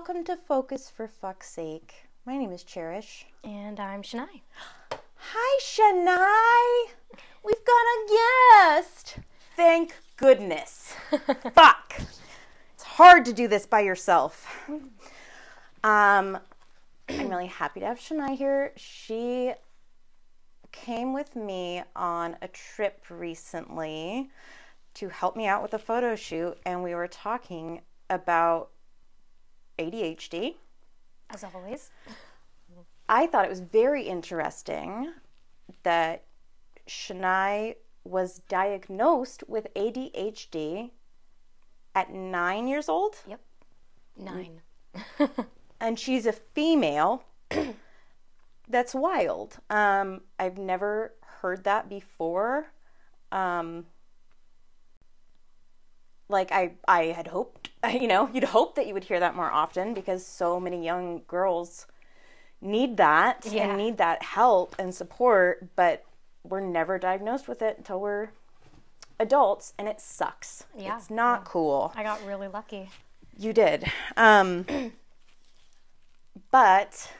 welcome to Focus for Fuck's Sake. My name is Cherish. And I'm Shania. Hi, Shania. We've got a guest. Thank goodness. Fuck. It's hard to do this by yourself. Um, I'm really happy to have Shania here. She came with me on a trip recently to help me out with a photo shoot, and we were talking about ADHD. As always. I thought it was very interesting that Shania was diagnosed with ADHD at nine years old, Yep. Nine. and she's a female. That's wild. Um, I've never heard that before. Um, like I, I had hoped, you know, you'd hope that you would hear that more often because so many young girls need that Yeah. and need that help and support, but we're never diagnosed with it until we're adults, and it sucks. Yeah, it's not cool. I got really lucky. You did. Um, but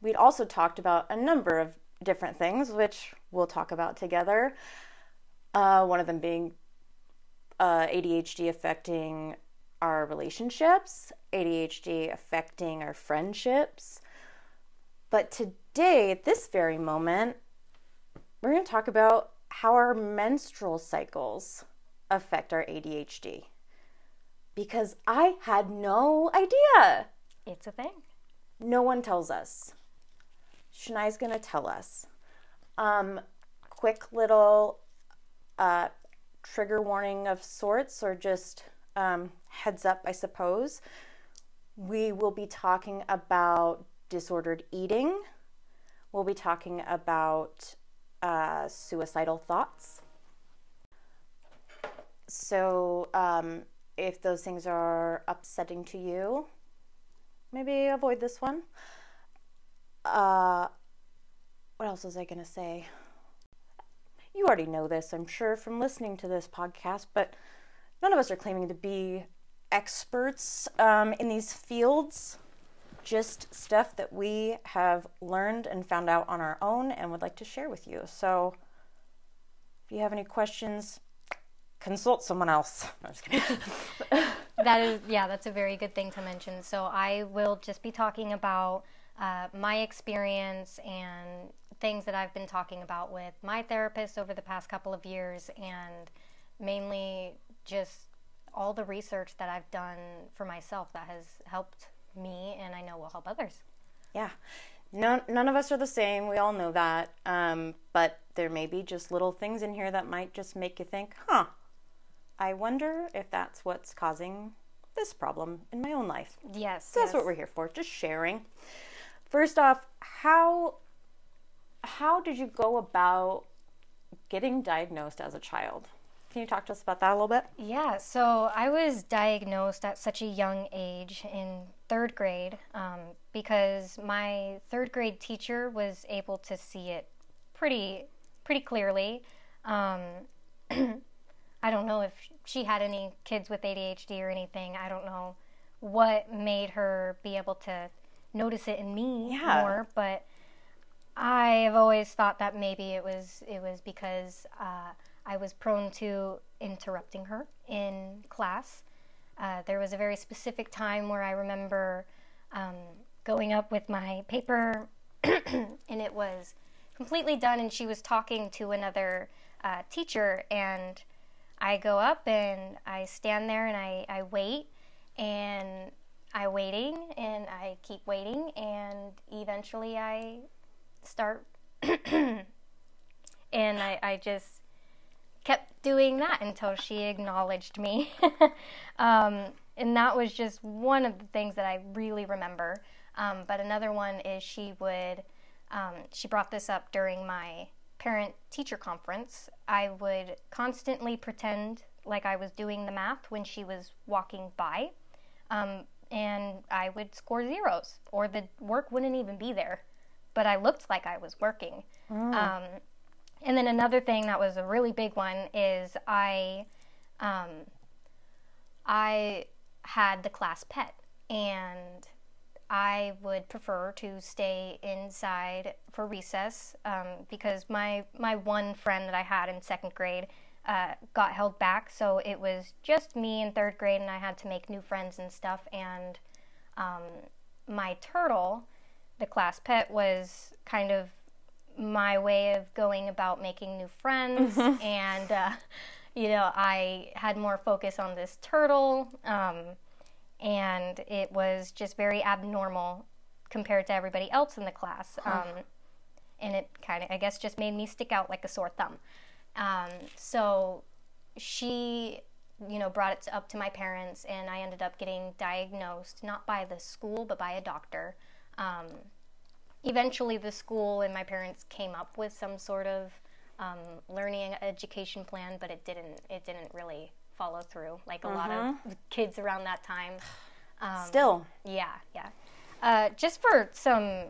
we'd also talked about a number of different things, which we'll talk about together. Uh, one of them being uh, ADHD affecting our relationships, ADHD affecting our friendships. But today, at this very moment, we're going to talk about how our menstrual cycles affect our ADHD because I had no idea. It's a thing. No one tells us. Shania's gonna tell us. Um, quick little uh, trigger warning of sorts, or just um, heads up, I suppose. We will be talking about disordered eating. We'll be talking about uh, suicidal thoughts. So, um, if those things are upsetting to you, maybe avoid this one. Uh, what else was I going to say? You already know this, I'm sure, from listening to this podcast, but none of us are claiming to be experts um, in these fields. Just stuff that we have learned and found out on our own and would like to share with you. So, if you have any questions, consult someone else. That is, yeah, that's a very good thing to mention. So I will just be talking about uh, my experience and things that I've been talking about with my therapist over the past couple of years, and mainly just all the research that I've done for myself that has helped me and I know will help others. Yeah. None, none of us are the same. We all know that. Um, but there may be just little things in here that might just make you think, huh, I wonder if that's what's causing this problem in my own life. Yes. So that's what we're here for, just sharing. First off, how how did you go about getting diagnosed as a child? Can you talk to us about that a little bit? Yeah, so I was diagnosed at such a young age in third grade um, because my third grade teacher was able to see it pretty pretty clearly. Um, I don't know if she had any kids with ADHD or anything. I don't know what made her be able to notice it in me Yeah. more, but I've always thought that maybe it was it was because uh, I was prone to interrupting her in class. Uh, there was a very specific time where I remember um, going up with my paper, and it was completely done, and she was talking to another uh, teacher, and I go up and I stand there and I, I wait, and I waiting and I keep waiting, and eventually I start and I, I just kept doing that until she acknowledged me. Um, and that was just one of the things that i really remember. Um, but another one is she would um, she brought this up during my parent teacher conference. I would constantly pretend like i was doing the math when she was walking by. Um, and I would score zeros, or the work wouldn't even be there, but I looked like I was working. Um, and then another thing that was a really big one is I, um, I had the class pet. and I would prefer to stay inside for recess um, because my my one friend that I had in second grade uh, got held back, so it was just me in third grade, and I had to make new friends and stuff. And um, my turtle, the class pet, was kind of my way of going about making new friends, and uh, you know I had more focus on this turtle. Um, and it was just very abnormal compared to everybody else in the class. Um, and it kind of, I guess, just made me stick out like a sore thumb. Um, so she, you know, brought it up to my parents, and I ended up getting diagnosed not by the school but by a doctor. Um, eventually, the school and my parents came up with some sort of um, learning education plan, but it didn't. It didn't really follow through like a lot of kids around that time. Um, Still, Yeah, yeah. Uh, just for some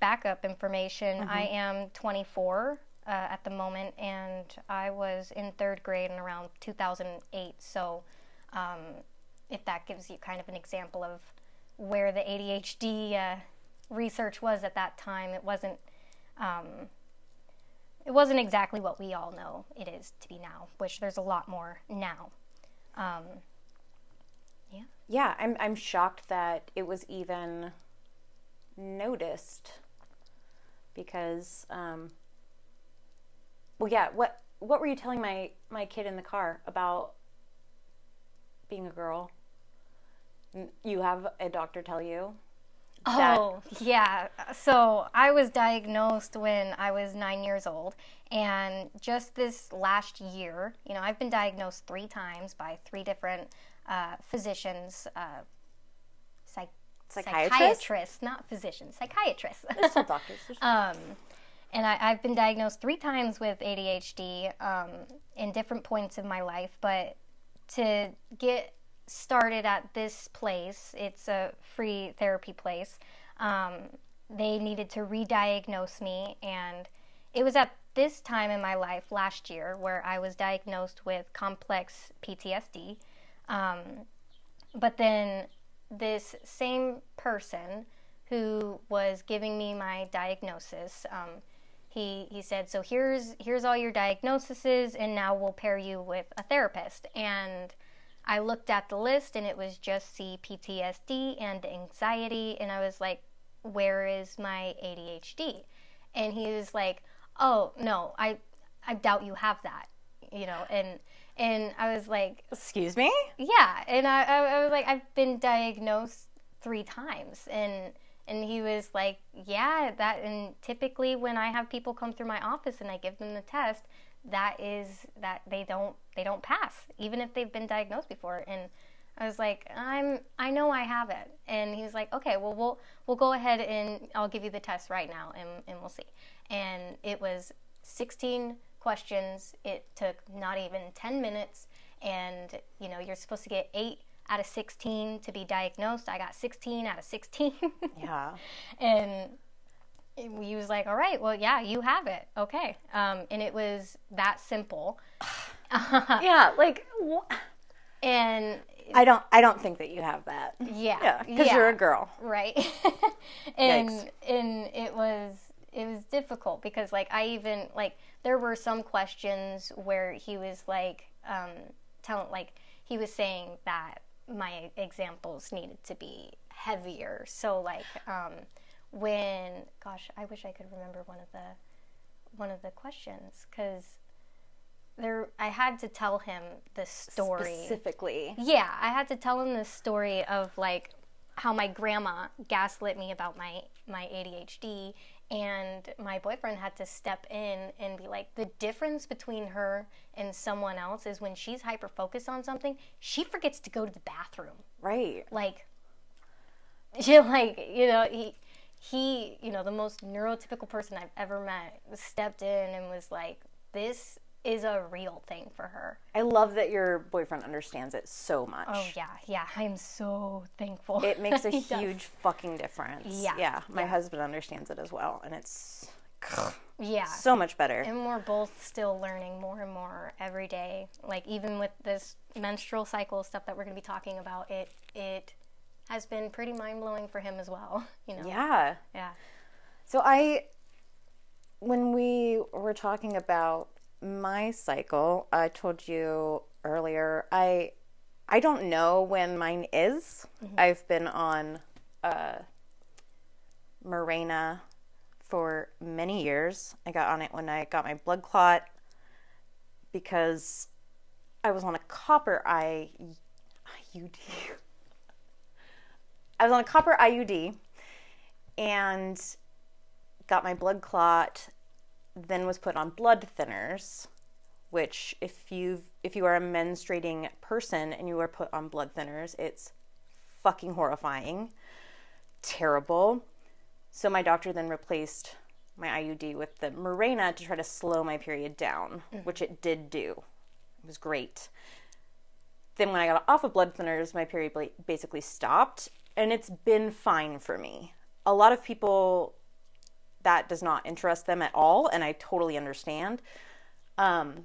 backup information, I am 24 uh, at the moment, and I was in third grade in around 2008. So, um, if that gives you kind of an example of where the ADHD uh, research was at that time, it wasn't. Um, it wasn't exactly what we all know it is to be now, which there's a lot more now. Um, yeah. yeah, I'm I'm shocked that it was even noticed because um well yeah, what what were you telling my my kid in the car about being a girl? You have a doctor tell you? that- Oh, yeah. So I was diagnosed when I was nine years old. And just this last year, you know, I've been diagnosed three times by three different uh, physicians, uh, psych- Psychiatrists? psychiatrists, not physicians, psychiatrists. Still doctors. Um, and I, I've been diagnosed three times with ADHD um, in different points of my life. But to get started at this place, it's a free therapy place. Um, they needed to re-diagnose me, and it was at this time in my life last year where I was diagnosed with complex PTSD. Um, but then this same person who was giving me my diagnosis, um, he he said, "So here's here's all your diagnoses, and now we'll pair you with a therapist." And I looked at the list, and it was just CPTSD and anxiety, and I was like, "Where is my ADHD?" And he was like, "Oh no, I I doubt you have that," you know, and and I was like, Excuse me? yeah, and I, I, I was like, I've been diagnosed three times, and and he was like, yeah, that, and typically when I have people come through my office and I give them the test, that is that they don't they don't pass, even if they've been diagnosed before, and I was like, I'm I know I have it, and he was like, okay, well we'll we'll go ahead and I'll give you the test right now, and and we'll see, and it was 16 questions. It took not even 10 minutes, and you know you're supposed to get eight out of 16 to be diagnosed. I got 16 out of 16. Yeah. and he was like, "All right, well, yeah, you have it, okay." Um, and it was that simple. yeah, like wh- And I don't I don't think that you have that. yeah, Yeah, because you're a girl. right? and Yikes. and it was it was difficult because like I even like there were some questions where he was like um, telling like he was saying that my examples needed to be heavier. So like um, when gosh, I wish I could remember one of the one of the questions because there I had to tell him the story. Specifically. Yeah, I had to tell him the story of like how my grandma gaslit me about my my ADHD and my boyfriend had to step in and be like the difference between her and someone else is when she's hyper focused on something, she forgets to go to the bathroom. Right. Like she like, you know, he he, you know, the most neurotypical person I've ever met stepped in and was like this is a real thing for her. I love that your boyfriend understands it so much. Oh yeah, yeah. I'm so thankful. It makes a He does. huge fucking difference. Yeah, Yeah. My husband understands it as well. And it's yeah. so much better. and we're both still learning more and more every day. Like even with this menstrual cycle stuff that we're going to be talking about, it it has been pretty mind blowing for him as well. You know. Yeah. Yeah. So I, when we were talking about my cycle, I told you earlier, I, I don't know when mine is. I've been on, uh, Mirena for many years. I got on it when I got my blood clot because I was on a copper I, IUD. I was on a copper IUD and got my blood clot, then was put on blood thinners, which if you if you are a menstruating person and you are put on blood thinners, it's fucking horrifying, terrible. So my doctor then replaced my IUD with the Mirena to try to slow my period down, mm-hmm. which it did do. It was great. Then when I got off of blood thinners, my period basically stopped, and it's been fine for me. A lot of people that does not interest them at all, and I totally understand. Um,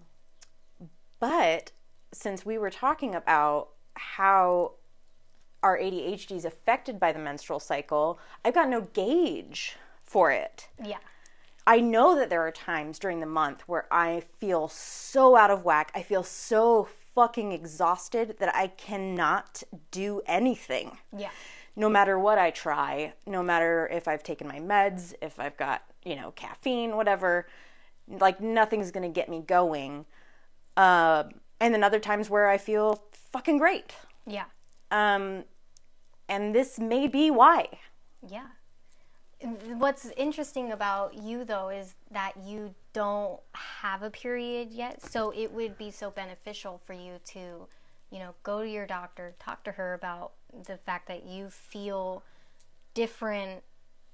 but since we were talking about how our ADHD is affected by the menstrual cycle, I've got no gauge for it. Yeah. I know that there are times during the month where I feel so out of whack. I feel so fucking exhausted that I cannot do anything. Yeah. No matter what I try, no matter if I've taken my meds, if I've got, you know, caffeine, whatever, like nothing's going to get me going. Uh, and then other times where I feel fucking great. Yeah. Um, and this may be why. Yeah. What's interesting about you though is that you don't have a period yet, so it would be so beneficial for you to, you know, go to your doctor, talk to her about the fact that you feel different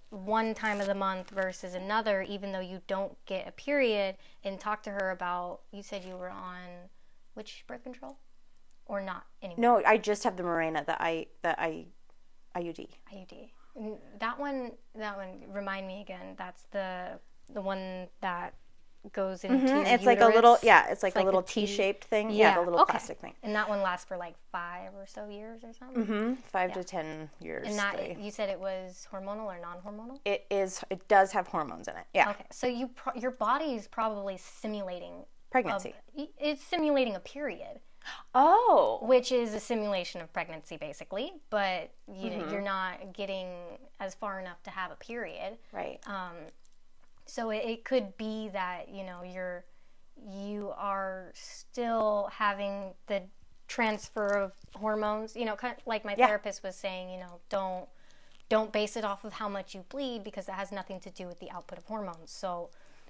one time of the month versus another even though you don't get a period and talk to her about you said you were on which birth control or not anymore No, I just have the Mirena that I that I IUD. IUD. That one, that one. Remind me again. That's the the one that goes into. Mm-hmm. It's like a little yeah, it's like like a the little T- T-shaped thing. Yeah, the little okay. plastic thing. And that one lasts for like five or so years or something. hmm Five to ten years. And that they- you said it was hormonal or non-hormonal. it is. It does have hormones in it. Yeah, Okay, so you pro- your body is probably simulating. A, pregnancy. it's simulating a period, Oh, which is a simulation of pregnancy, basically. But you Mm-hmm. know, you're not getting as far enough to have a period. right. Um, so it, it could be that you know you're you are still having the transfer of hormones. You know, kind of like my Yeah. therapist was saying. You know, don't don't base it off of how much you bleed because that has nothing to do with the output of hormones. So,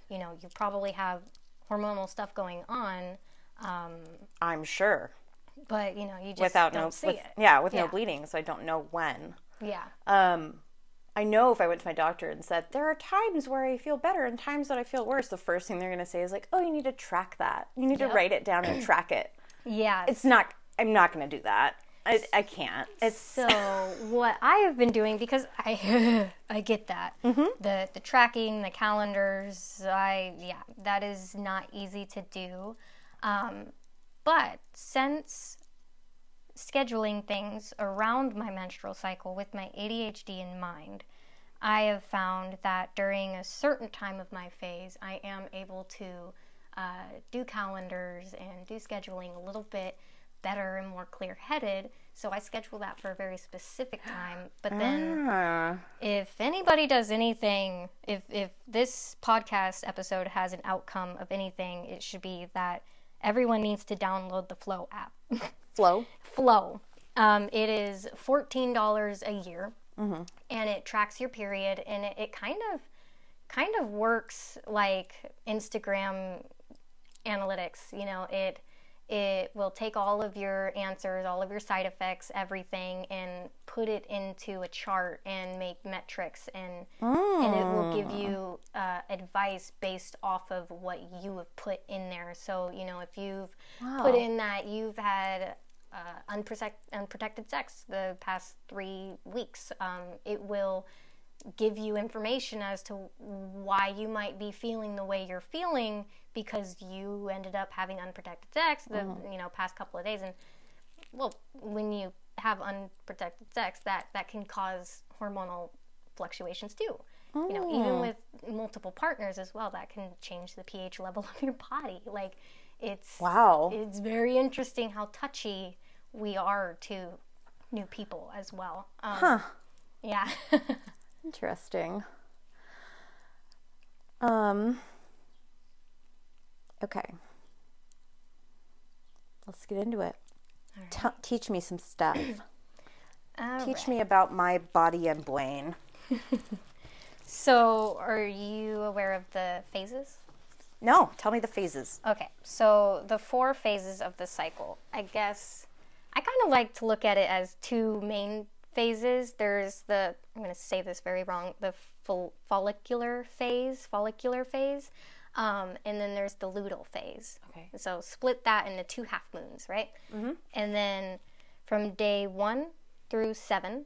you know, you probably have hormonal stuff going on, um, I'm sure. but you know, you just Without don't no, see with, it. yeah, with Yeah. no bleeding, so I don't know when. Yeah, Um, I know if I went to my doctor and said there are times where I feel better and times that I feel worse, the first thing they're going to say is like, "Oh, you need to track that. You need Yep. to write it down and track it." yeah. It's not. I'm not going to do that. I, I can't. It's So what I have been doing because I I get that Mm-hmm. the the tracking the calendars I yeah that is not easy to do, um, but since scheduling things around my menstrual cycle with my ADHD in mind, I have found that during a certain time of my phase, I am able to uh, do calendars and do scheduling a little bit better and more clear headed. So I schedule that for a very specific time. But then, uh, if anybody does anything, if, if this podcast episode has an outcome of anything, it should be that everyone needs to download the Flo app. Flo. Flo. Um, it is $14 a year and it tracks your period and it, it kind of kind of works like Instagram analytics. You know, it it will take all of your answers, all of your side effects, everything, and put it into a chart and make metrics, and and it will give you uh, advice based off of what you have put in there. So you know, if you've put in that you've had uh, unprotect, unprotected sex the past three weeks, um, it will give you information as to why you might be feeling the way you're feeling because you ended up having unprotected sex the you know past couple of days and well when you have unprotected sex, that that can cause hormonal fluctuations too. You know, even with multiple partners as well, that can change the pH level of your body. Like, it's Wow. it's very interesting how touchy we are to new people as well. Um, Huh. Yeah. Interesting. Um. Okay. Let's get into it. T- teach me some stuff. Teach right. me about my body and brain. So, are you aware of the phases? No, tell me the phases. Okay, so the four phases of the cycle. I guess I kind of like to look at it as two main phases. There's the I'm going to say this very wrong. The fol- follicular phase, follicular phase, um, and then there's the luteal phase. Okay. So split that into two half moons, right? Mm-hmm. And then from day one through seven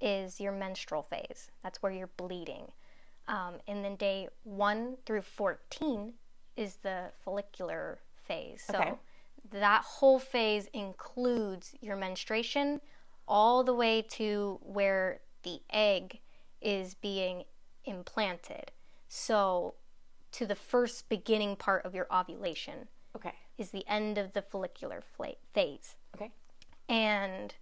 is your menstrual phase. That's where you're bleeding. Um, and then day one through 14 is the follicular phase. So Okay. that whole phase includes your menstruation all the way to where the egg is being implanted. So to the first beginning part of your ovulation Okay. is the end of the follicular fla- phase. Okay. And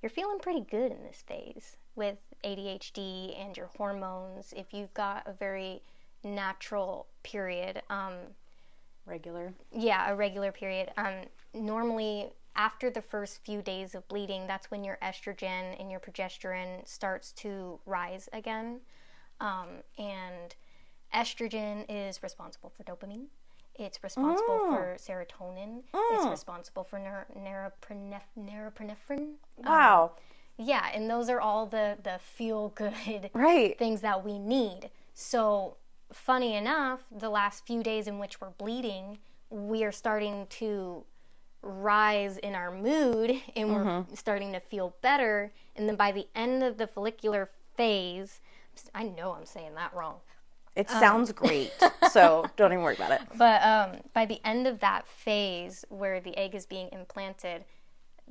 you're feeling pretty good in this phase with ADHD and your hormones. If you've got a very natural period, um, Regular. yeah, a regular period. Um, normally, after the first few days of bleeding, that's when your estrogen and your progesterone starts to rise again. Um, and estrogen is responsible for dopamine. It's responsible oh. for serotonin. It's oh. responsible for neuropreneph- neuroprenephrine. Um, wow. Yeah, and those are all the the feel good right. things that we need. So, funny enough, the last few days in which we're bleeding, we are starting to rise in our mood and we're mm-hmm. starting to feel better. And then by the end of the follicular phase, I know I'm saying that wrong. It sounds great. so don't even worry about it. But um, by the end of that phase where the egg is being implanted,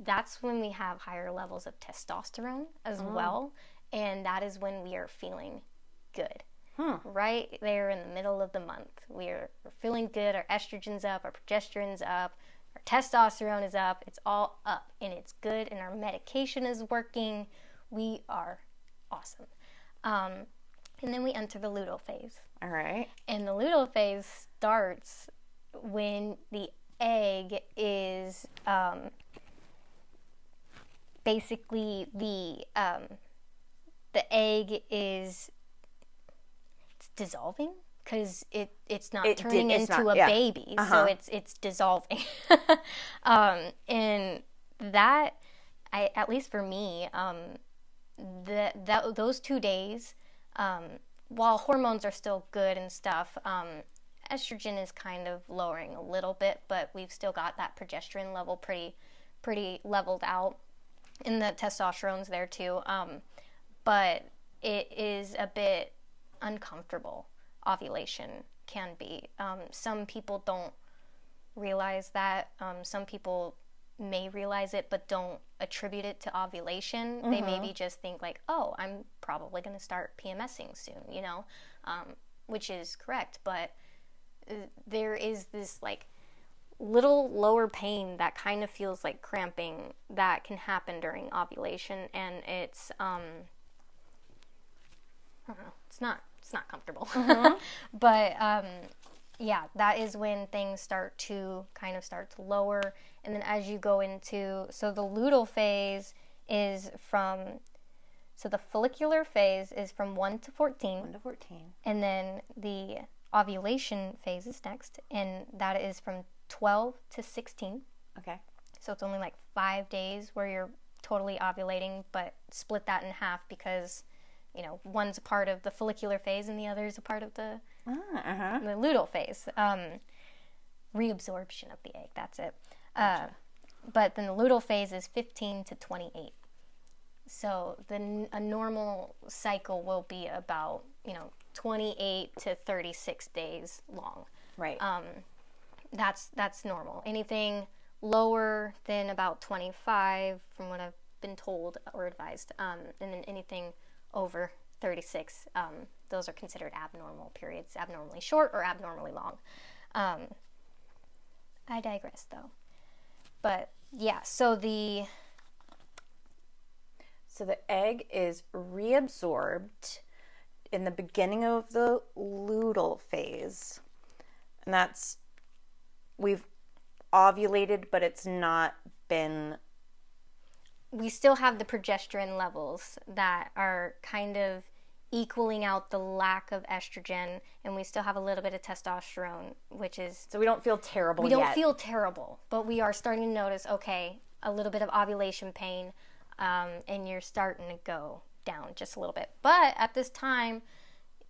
that's when we have higher levels of testosterone as well. And that is when we are feeling good. Right there in the middle of the month. We're, we're feeling good. Our estrogen's up, our progesterone's up, our testosterone is up. It's all up and it's good. And our medication is working. We are awesome. Um, and then we enter the luteal phase. All right. And the luteal phase starts when the egg is um, basically the um, the egg is it's dissolving because it it's not It did- turning it's into not- a yeah. baby, Uh-huh. so it's it's dissolving. um, and that, I at least for me, um, that that those two days, um, while hormones are still good and stuff, um, estrogen is kind of lowering a little bit, but we've still got that progesterone level pretty pretty leveled out, and the testosterone's there too. Um, but it is a bit uncomfortable. Ovulation can be. Um, some people don't realize that. Um, some people may realize it but don't attribute it to ovulation. They maybe just think like, "Oh, I'm probably going to start PMSing soon," you know, um, which is correct. But uh, there is this like little lower pain that kind of feels like cramping that can happen during ovulation, and it's um, I don't know, it's not it's not comfortable. but um, yeah, that is when things start to kind of start to lower, and then as you go into so the luteal phase is from so the follicular phase is from 1 to 14 1 to 14. and then the ovulation phase is next and that is from 12 to 16 Okay. so it's only like five days where you're totally ovulating but split that in half because you know one's a part of the follicular phase and the other is a part of the uh-huh. the luteal phase um, reabsorption of the egg that's it uh, but then the luteal phase is 15 to 28 so the a normal cycle will be about you know 28 to 36 days long Right. um, that's that's normal. Anything lower than about 25, from what I've been told or advised. Um, and then anything over 36, um, those are considered abnormal periods, abnormally short or abnormally long. Um, I digress though. But yeah, so the So the egg is reabsorbed in the beginning of the luteal phase. And that's we've ovulated, but it's not been we still have the progesterone levels that are kind of equaling out the lack of estrogen and we still have a little bit of testosterone which is so we don't feel terrible we don't yet. feel terrible but we are starting to notice okay a little bit of ovulation pain um, and you're starting to go down just a little bit but at this time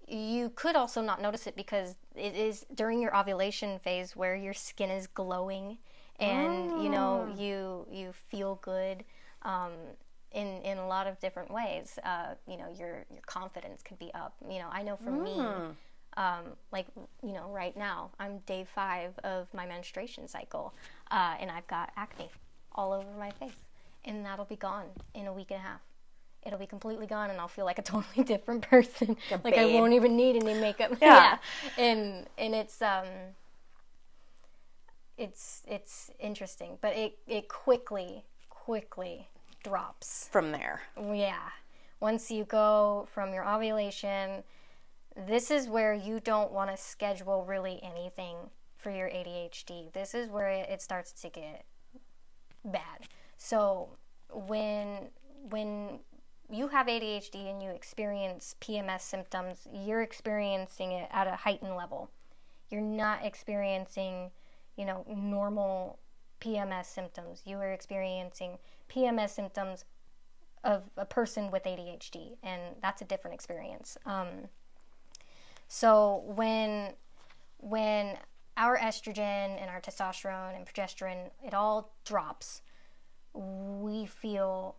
you could also not notice it because it is during your ovulation phase where your skin is glowing and you know you you feel good um, in in a lot of different ways. Uh, you know, your your confidence could be up. You know, I know for me, um, like you know, right now I'm day five of my menstruation cycle, uh, and I've got acne all over my face, and that'll be gone in a week and a half. It'll be completely gone, and I'll feel like a totally different person. like I won't even need any makeup. Yeah. and and it's um it's it's interesting, but it it quickly quickly drops. from there. Yeah. Once you go from your ovulation, this is where you don't want to schedule really anything for your ADHD. This is where it, starts to get bad. So when when you have ADHD and you experience PMS symptoms, you're experiencing it at a heightened level. You're not experiencing, you know, normal PMS symptoms. You are experiencing PMS symptoms of a person with ADHD, and that's a different experience. Um, so when when our estrogen and our testosterone and progesterone it all drops, we feel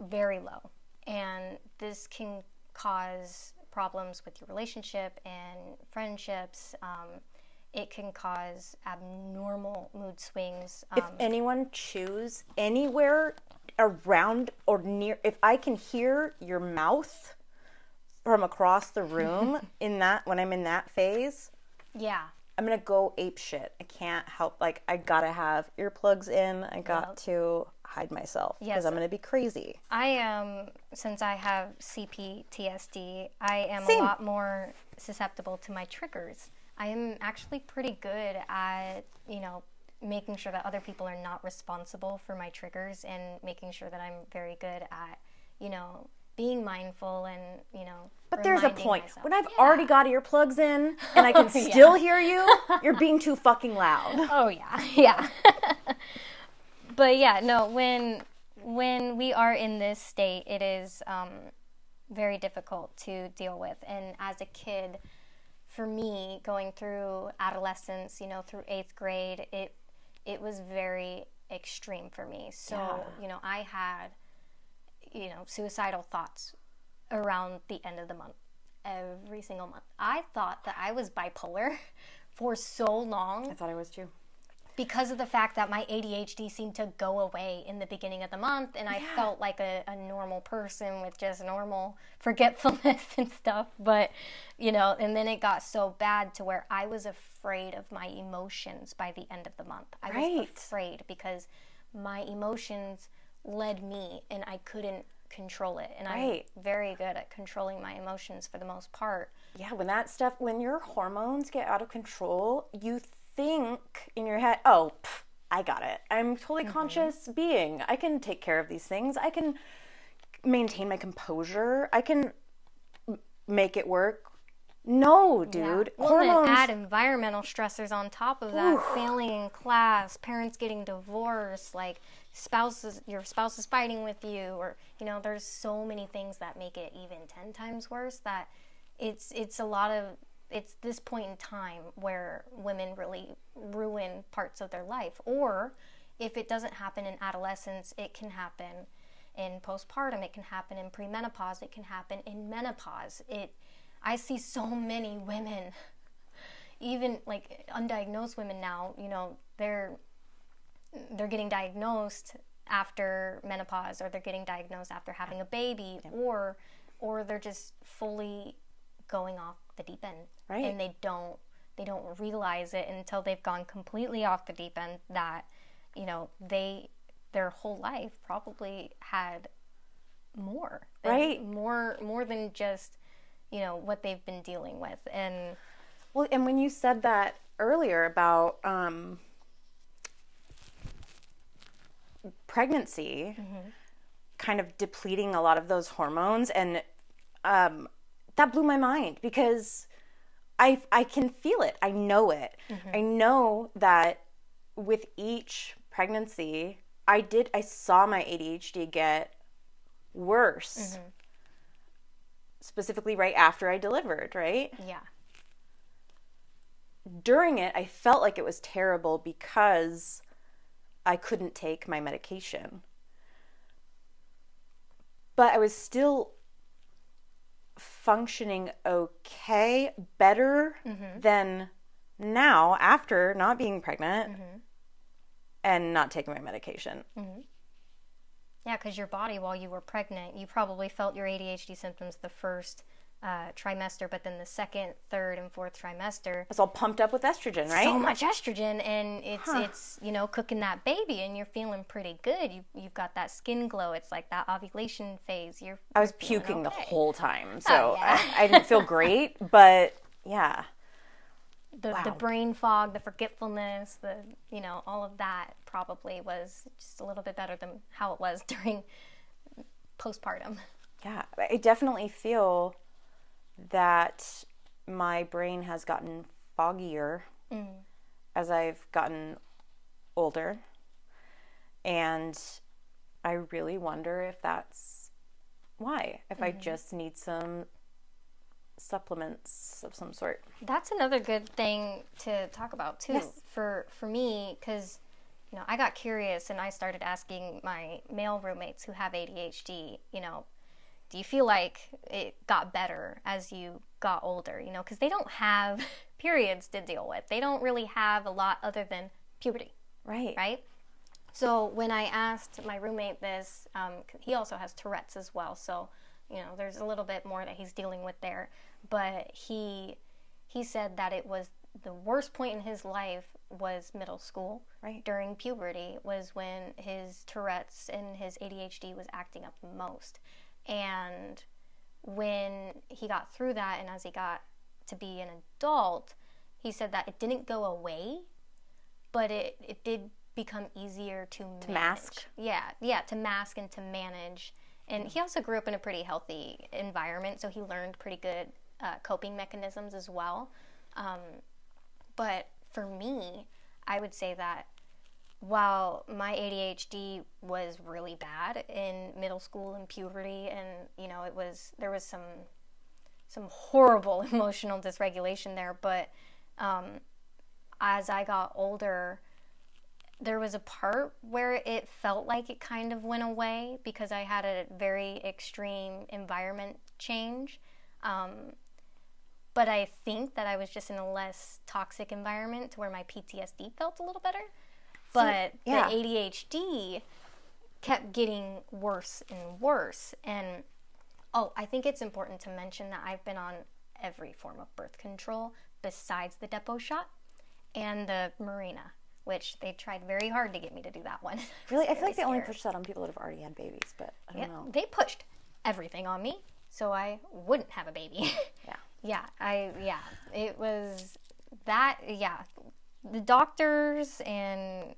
very low, and this can cause problems with your relationship and friendships. Um, it can cause abnormal mood swings. Um, If anyone chews anywhere around or near, if I can hear your mouth from across the room in that when I'm in that phase, yeah, I'm gonna go ape shit. I can't help. Like I gotta have earplugs in. I got to hide myself because Yes. I'm gonna be crazy. I am, since I have CPTSD, I am Same. a lot more susceptible to my triggers. I am actually pretty good at, you know, making sure that other people are not responsible for my triggers and making sure that I'm very good at, you know, being mindful and, you know, But there's a point myself. when I've Yeah. already got earplugs in and I can still hear you. You're being too fucking loud. Oh yeah, yeah. but yeah, no. When when we are in this state, it is um, very difficult to deal with. And as a kid, for me, going through adolescence, you know, through eighth grade, it it was very extreme for me. So Yeah. you know, I had you know suicidal thoughts around the end of the month every single month. I thought that I was bipolar for so long I thought I was too. Because of the fact that my ADHD seemed to go away in the beginning of the month and I felt like a, a normal person with just normal forgetfulness and stuff. But, you know, and then it got so bad to where I was afraid of my emotions by the end of the month. I was afraid because my emotions led me and I couldn't control it. And Right. I'm very good at controlling my emotions for the most part. Yeah, when that stuff, when your hormones get out of control, you think in your head, oh, pff, I got it. I'm totally mm-hmm. conscious being. I can take care of these things. I can maintain my composure. I can make it work. No, dude. Well, Hormones. then add environmental stressors on top of that. Failing in class, parents getting divorced, like spouses, your spouse is fighting with you, or you know, there's so many things that make it even ten times worse. That it's it's a lot of it's this point in time where women really ruin parts of their life, or if it doesn't happen in adolescence, it can happen in postpartum, it can happen in premenopause, it can happen in menopause. It I see so many women, even like undiagnosed women now, you know, they're they're getting diagnosed after menopause or they're getting diagnosed after having a baby or or they're just fully going off the deep end Right. and they don't they don't realize it until they've gone completely off the deep end that you know they their whole life probably had more Right. more more than just you know what they've been dealing with and Well, and when you said that earlier about um, pregnancy, kind of depleting a lot of those hormones, and um, that blew my mind because I I can feel it. I know it. Mm-hmm. I know that with each pregnancy, I did. I saw my ADHD get worse. Mm-hmm. Specifically, right after I delivered, right? yeah during it, I felt like it was terrible because I couldn't take my medication. But I was still functioning okay, better mm-hmm. than now after not being pregnant mm-hmm. and not taking my medication. Mm-hmm. Yeah, because your body, while you were pregnant, you probably felt your ADHD symptoms the first uh, trimester, but then the second, third, and fourth trimester. It's all pumped up with estrogen, right? so much estrogen, and it's it's you know cooking that baby, and you're feeling pretty good. You you've got that skin glow. It's like that ovulation phase. You're I was you're puking the whole time, so yeah. I, I didn't feel great, but yeah. the, the brain fog, the forgetfulness, the you know all of that probably was just a little bit better than how it was during postpartum. Yeah, I definitely feel that my brain has gotten foggier mm. as I've gotten older. And I really wonder if that's why. If I mm. just need some supplements of some sort. That's another good thing to talk about too for for me because you know I got curious and I started asking my male roommates who have ADHD. You know, do you feel like it got better as you got older? You know, because they don't have periods to deal with. They don't really have a lot other than puberty, Right. right? So when I asked my roommate this, um, he also has Tourette's as well. So you know, there's a little bit more that he's dealing with there. But he he said that it was the worst point in his life was middle school. Right. During puberty was when his Tourette's and his ADHD was acting up the most. And when he got through that and as he got to be an adult, he said that it didn't go away, but it, it did become easier to, manage. mask? Yeah, yeah, to mask and to manage. And he also grew up in a pretty healthy environment, so he learned pretty good uh, coping mechanisms as well. Um, but for me, I would say that while my ADHD was really bad in middle school and puberty, and you know, it was there was some some horrible emotional dysregulation there, but um, as I got older, there was a part where it felt like it kind of went away because I had a very extreme environment change. Um, but I think that I was just in a less toxic environment to where my PTSD felt a little better. But yeah. the ADHD kept getting worse and worse. And oh, I think it's important to mention that I've been on every form of birth control besides the Depo shot and the Mirena, which they tried very hard to get me to do that one. Really, I feel like they only scared. push that on people that have already had babies, but I don't Yeah, know. they pushed everything on me so I wouldn't have a baby. Yeah. yeah, I yeah, it was that yeah. The doctors and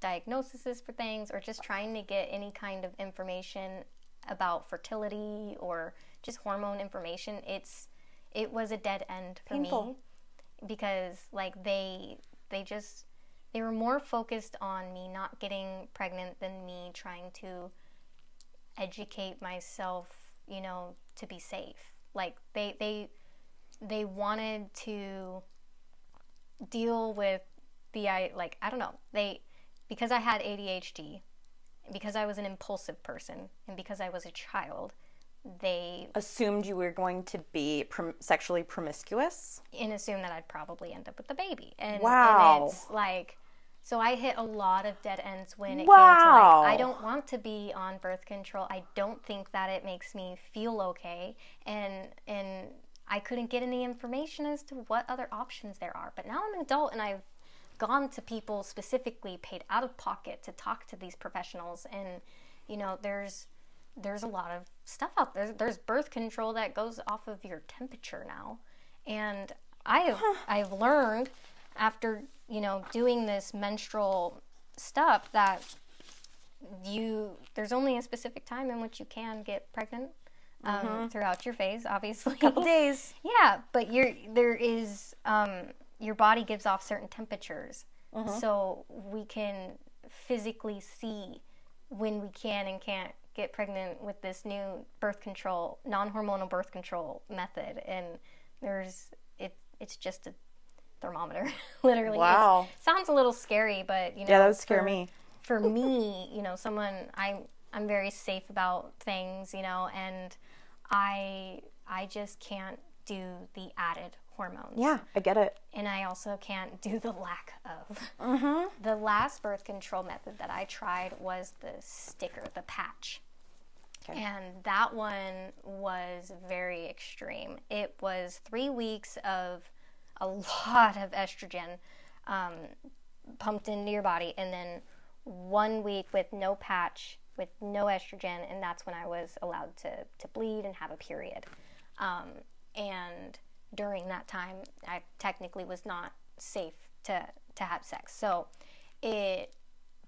diagnoses for things or just trying to get any kind of information about fertility or just hormone information, it's it was a dead end for me because like they they just they were more focused on me not getting pregnant than me trying to educate myself, you know, to be safe. Like they they they wanted to deal with the I like I don't know. They because I had ADHD, because I was an impulsive person and because I was a child, they Assumed you were going to be prom- sexually promiscuous. and assume that I'd probably end up with the baby. And, Wow. and it's like So I hit a lot of dead ends when it Wow. came to like I don't want to be on birth control. I don't think that it makes me feel okay and and I couldn't get any information as to what other options there are. But now I'm an adult and I've gone to people specifically paid out of pocket to talk to these professionals and you know there's there's a lot of stuff out there. There's birth control that goes off of your temperature now. And I've I've learned after, you know, doing this menstrual stuff that you there's only a specific time in which you can get pregnant um, throughout your phase, obviously. A Couple days. Yeah, but you're there is um, your body gives off certain temperatures, so we can physically see when we can and can't get pregnant with this new birth control, non-hormonal birth control method, and there's it. It's just a thermometer, literally. It's- Wow. sounds a little scary, but you know, Yeah, that would scare for- me. for me, you know, someone I I'm very safe about things, you know, and I I just can't do the added hormones. Yeah, I get it. And I also can't do the lack of. The last birth control method that I tried was the sticker, the patch. Okay. And that one was very extreme. It was three weeks of a lot of estrogen um, pumped into your body, and then one week with no patch, with no estrogen, and that's when I was allowed to, to bleed and have a period. Um, and during that time, I technically was not safe to, to have sex. So it,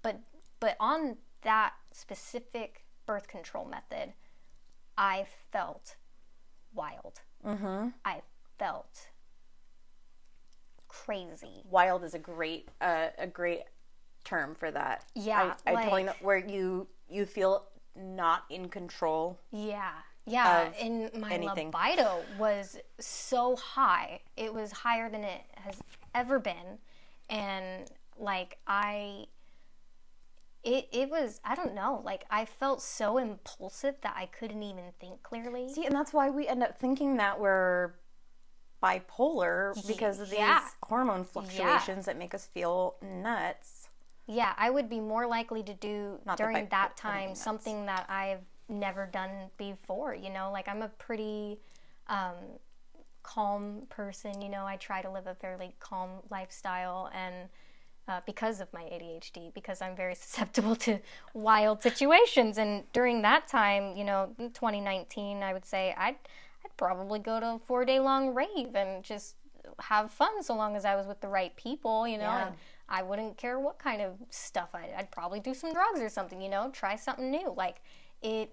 but but on that specific birth control method, I felt wild. Mm-hmm. I felt crazy. Wild is a great uh, a great term for that. Yeah, I, I totally know where you you feel not in control. Yeah. Yeah, and my anything. libido was so high. It was higher than it has ever been. And like I it it was I don't know, like I felt so impulsive that I couldn't even think clearly. See, and that's why we end up thinking that we're bipolar because of these yeah. hormone fluctuations that make us feel nuts. Yeah, I would be more likely to do Not during that mean time something that I've never done before. You know, like I'm a pretty um, calm person. You know, I try to live a fairly calm lifestyle, and uh, because of my ADHD, because I'm very susceptible to wild situations. And during that time, you know, in 2019, I would say I'd I'd probably go to a four day long rave and just have fun so long as I was with the right people. You know. Yeah. And, I wouldn't care what kind of stuff I I'd probably do some drugs or something, you know, try something new. Like it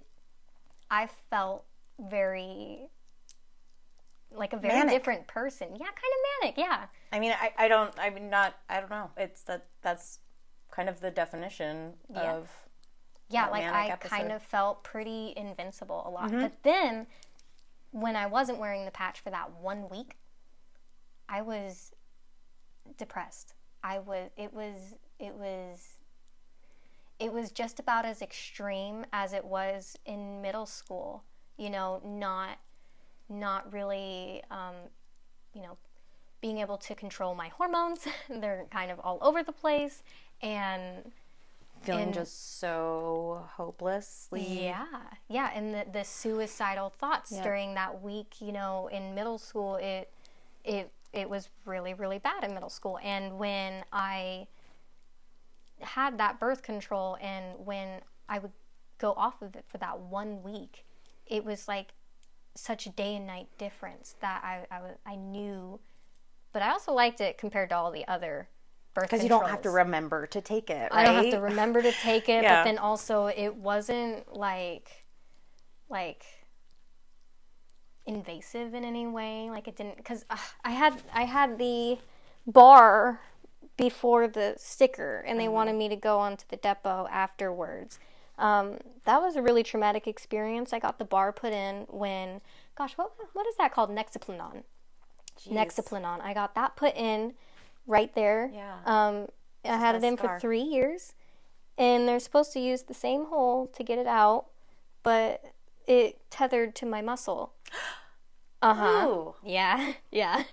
I felt very like a very Manic. different person. Yeah, kind of manic. Yeah. I mean, I, I don't, I mean, not, I don't know. It's that, that's kind of the definition Yeah. of, Yeah, like I episode. kind of felt pretty invincible a Mm-hmm. lot. But then when I wasn't wearing the patch for that one week, I was depressed. I was it was it was it was just about as extreme as it was in middle school. You know, not not really um, you know being able to control my hormones. They're kind of all over the place and feeling And- just so hopelessly. yeah, yeah, and the, the suicidal thoughts Yeah. during that week, you know, in middle school, it it it was really really bad in middle school, and when I had that birth control, and when I would go off of it for that one week, it was like such a day and night difference that I I, I knew, but I also liked it compared to all the other birth control. Because you don't have to remember to take it, right? I don't have to remember to take it, Yeah. but then also it wasn't like like invasive in any way. Like it didn't because uh, I had I had the bar before the sticker, and they wanted me to go onto the Depo afterwards. Um, that was a really traumatic experience. I got the bar put in when, gosh, what what is that called? Nexplanon. Nexplanon. I got that put in right there. Yeah. Um, I had it in scar. for three years, and they're supposed to use the same hole to get it out, but it tethered to my muscle. Uh huh. Yeah, yeah.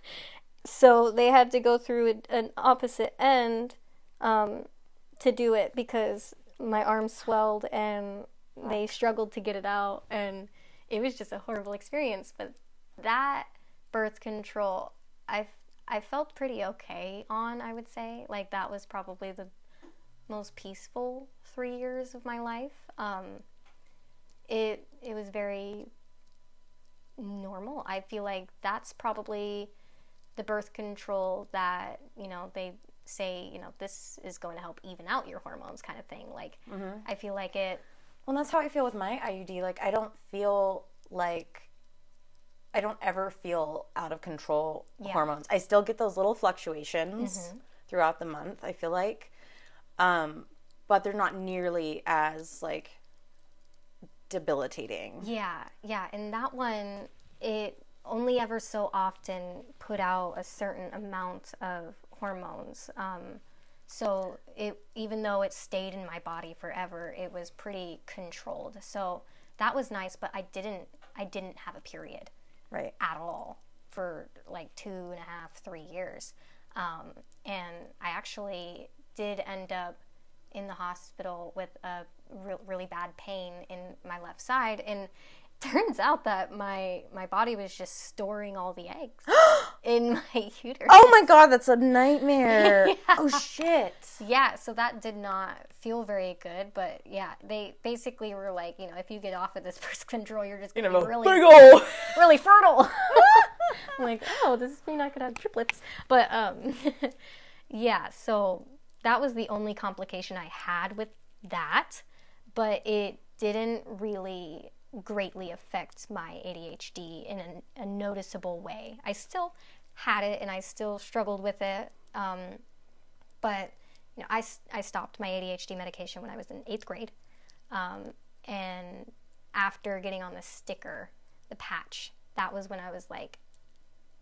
So they had to go through an opposite end um, to do it because my arm swelled and they struggled to get it out and it was just a horrible experience but that birth control i i felt pretty okay on i would say like that was probably the most peaceful three years of my life um, it it was very normal i feel like that's probably the birth control that you know they say you know this is going to help even out your hormones kind of thing like i feel like it Well, that's how I feel with my IUD. Like, I don't feel like I don't ever feel out of control hormones. I still get those little fluctuations throughout the month. I feel like, um, but they're not nearly as like debilitating. Yeah, yeah. And that one, it only ever so often put out a certain amount of hormones. Um, so it, even though it stayed in my body forever, it was pretty controlled. So that was nice, but I didn't, I didn't have a period Right. at all for like two and a half, three years. Um, and I actually did end up in the hospital with a re- really bad pain in my left side. And turns out that my my body was just storing all the eggs in my uterus. Oh my god, that's a nightmare. Oh shit. Yeah, so that did not feel very good, but yeah, they basically were like, you know, if you get off of this birth control, you're just gonna be really big ol' really fertile. I'm like, oh, does this mean I could have triplets? But um, yeah, so that was the only complication I had with that, but it didn't really greatly affect my ADHD in a, a noticeable way. I still had it and I still struggled with it, um, but you know, I, I stopped my ADHD medication when I was in eighth grade. Um, and after getting on the sticker, the patch, that was when I was like,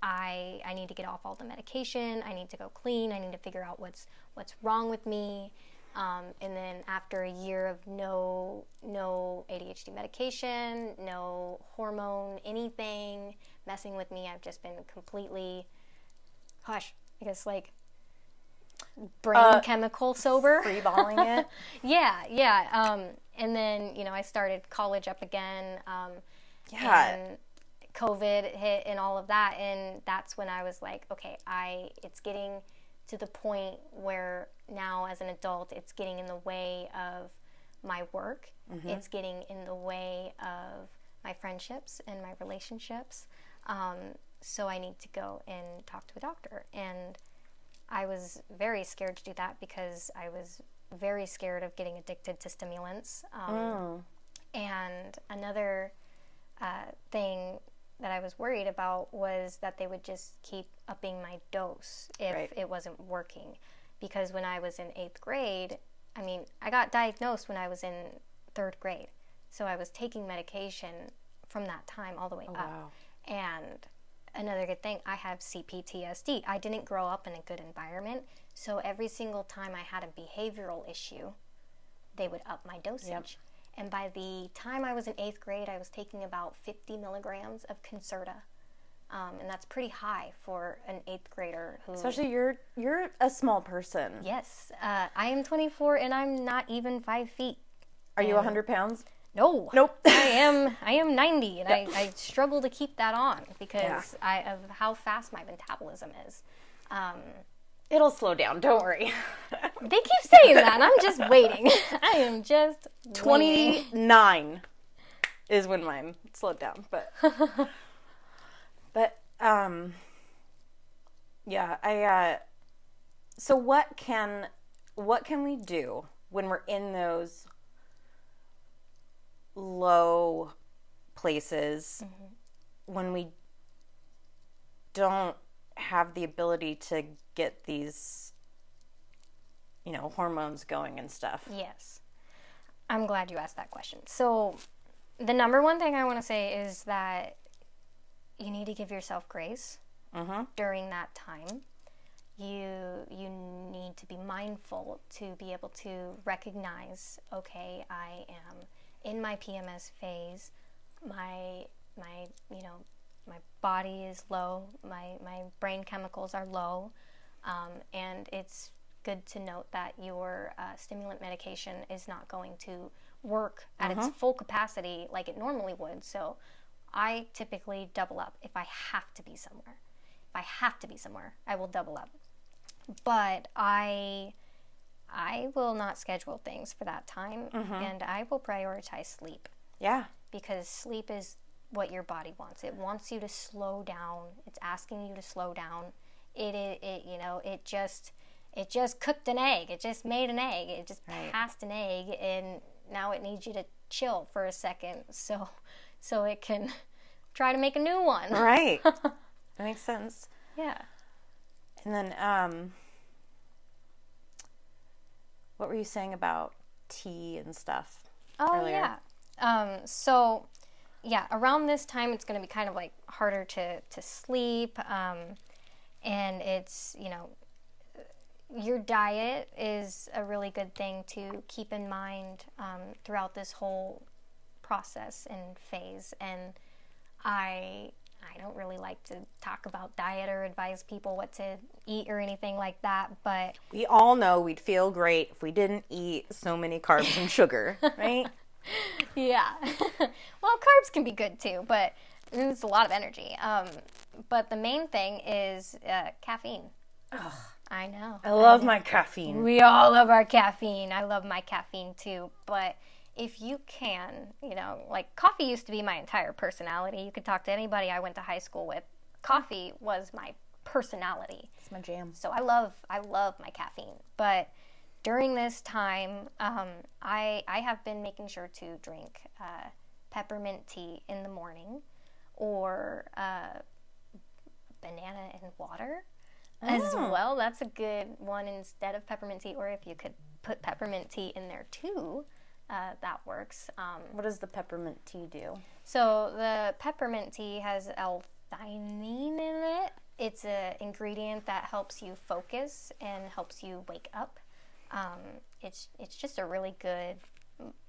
I, I need to get off all the medication. I need to go clean. I need to figure out what's what's wrong with me. Um, and then after a year of no no ADHD medication, no hormone, anything messing with me, I've just been completely, gosh, I guess like brain chemical sober. Freeballing it. Yeah, yeah. Um, and then you know I started college up again. Um, Yeah. And COVID hit and all of that, and that's when I was like, okay, I it's getting to the point where now as an adult, it's getting in the way of my work. It's getting in the way of my friendships and my relationships. Um, so I need to go and talk to a doctor. And I was very scared to do that because I was very scared of getting addicted to stimulants. Um, And another uh, thing that I was worried about was that they would just keep upping my dose if Right. it wasn't working. Because when I was in eighth grade, I mean, I got diagnosed when I was in third grade. So I was taking medication from that time all the way oh, up. wow. And another good thing, I have CPTSD. I didn't grow up in a good environment. So every single time I had a behavioral issue, they would up my dosage. And by the time I was in eighth grade, I was taking about 50 milligrams of Concerta. Um, and that's pretty high for an eighth grader who. Especially you're you're a small person. yes, uh, I am 24 and I'm not even five feet. Are you 100 pounds? No. Nope. I am I am 90 and I, I struggle to keep that on because I of how fast my metabolism is. Um, It'll slow down. Don't worry. they keep saying that and I'm just waiting. I am just waiting. 29 is when mine slowed down, but but um yeah, I uh so what can what can we do when we're in those low places when we don't have the ability to get these you know hormones going and stuff Yes. I'm glad you asked that question. So, the number one thing I want to say is that you need to give yourself grace mm-hmm. during that time. You you need to be mindful to be able to recognize, okay, I am in my PMS phase. My my you know my body is low. My my brain chemicals are low, um, and it's good to note that your uh, stimulant medication is not going to work at its full capacity like it normally would. So I typically double up if I have to be somewhere. If I have to be somewhere, I will double up. But I I will not schedule things for that time and I will prioritize sleep Yeah. because sleep is what your body wants. It wants you to slow down. It's asking you to slow down. It, it, it you know, it just it just cooked an egg. It just made an egg. It just Right. passed an egg and now it needs you to chill for a second so so it can try to make a new one. Right. that makes sense. Yeah. And then, um, what were you saying about tea and stuff? Oh earlier. yeah. Um, so yeah, around this time it's going to be kind of like harder to to sleep, um, and it's you know your diet is a really good thing to keep in mind um, throughout this whole process and phase. And I I don't really like to talk about diet or advise people what to eat or anything like that, but We all know we'd feel great if we didn't eat so many carbs and sugar, right? Yeah. well, carbs can be good too, but it's a lot of energy. Um, but the main thing is uh, caffeine. I know. I love my caffeine. We all love our caffeine. I love my caffeine too. But if you can, you know, like coffee used to be my entire personality. You could talk to anybody I went to high school with. Coffee was my personality. It's my jam. So I love I love my caffeine, but during this time, um, I I have been making sure to drink uh, peppermint tea in the morning, or uh, banana and water as well. That's a good one instead of peppermint tea, or if you could put peppermint tea in there too, uh, that works. Um, What does the peppermint tea do? so the peppermint tea has L-theanine in it. It's an ingredient that helps you focus and helps you wake up. Um, it's it's just a really good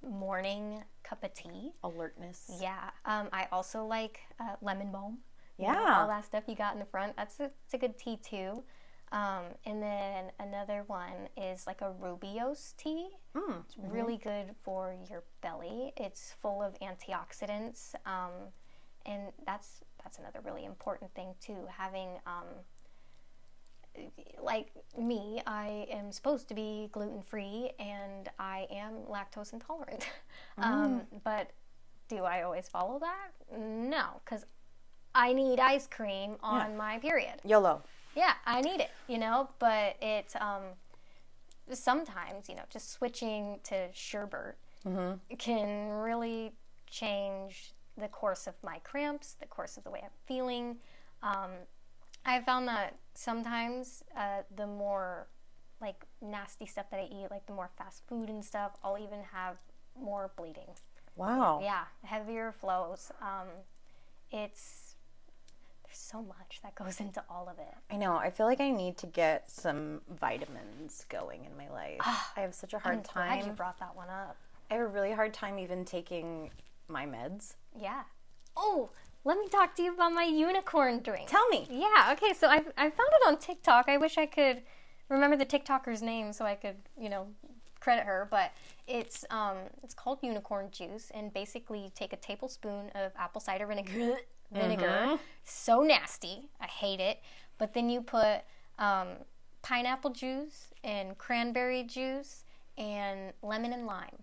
morning cup of tea. Alertness. Yeah. Um, I also like uh, lemon balm. You know, Yeah. all that stuff you got in the front. That's a, it's a good tea too. Um, and then another one is like a rooibos tea. Mm. It's really good for your belly. It's full of antioxidants, um, and that's that's another really important thing too. Having um, like me, I am supposed to be gluten free, and I am lactose intolerant. um, but do I always follow that? No, because I need ice cream on my period. YOLO. Yeah, I need it, you know, but it's um sometimes, you know, just switching to sherbet can really change the course of my cramps, the course of the way I'm feeling. Um, I found that sometimes uh, the more like nasty stuff that I eat, like the more fast food and stuff, I'll even have more bleeding. Wow. Yeah, heavier flows. Um, it's there's so much that goes into all of it. I know. I feel like I need to get some vitamins going in my life. I have such a hard time. I'm glad you brought that one up. I have a really hard time even taking my meds. Yeah. Oh, let me talk to you about my unicorn drink. Tell me. Yeah. Okay. So I I found it on TikTok. I wish I could remember the TikToker's name so I could you know credit her. But it's um it's called unicorn juice, and basically you take a tablespoon of apple cider vinegar. Vinegar, so nasty. I hate it. But then you put um, pineapple juice and cranberry juice and lemon and lime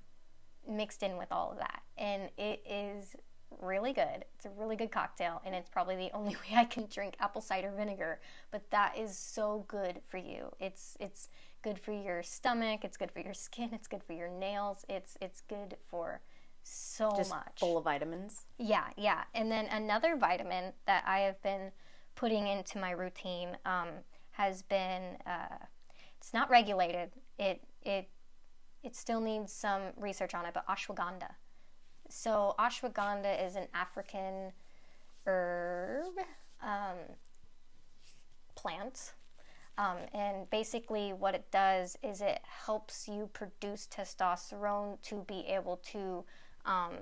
mixed in with all of that. And it is really good. It's a really good cocktail, and it's probably the only way I can drink apple cider vinegar. But that is so good for you. It's it's good for your stomach. It's good for your skin. It's good for your nails. It's it's good for so Just much. full of vitamins. Yeah, yeah. And then another vitamin that I have been putting into my routine um, has been uh, it's not regulated. It it it still needs some research on it, but ashwagandha. So ashwagandha is an African herb um, plant. Um, and basically, what it does is it helps you produce testosterone to be able to um,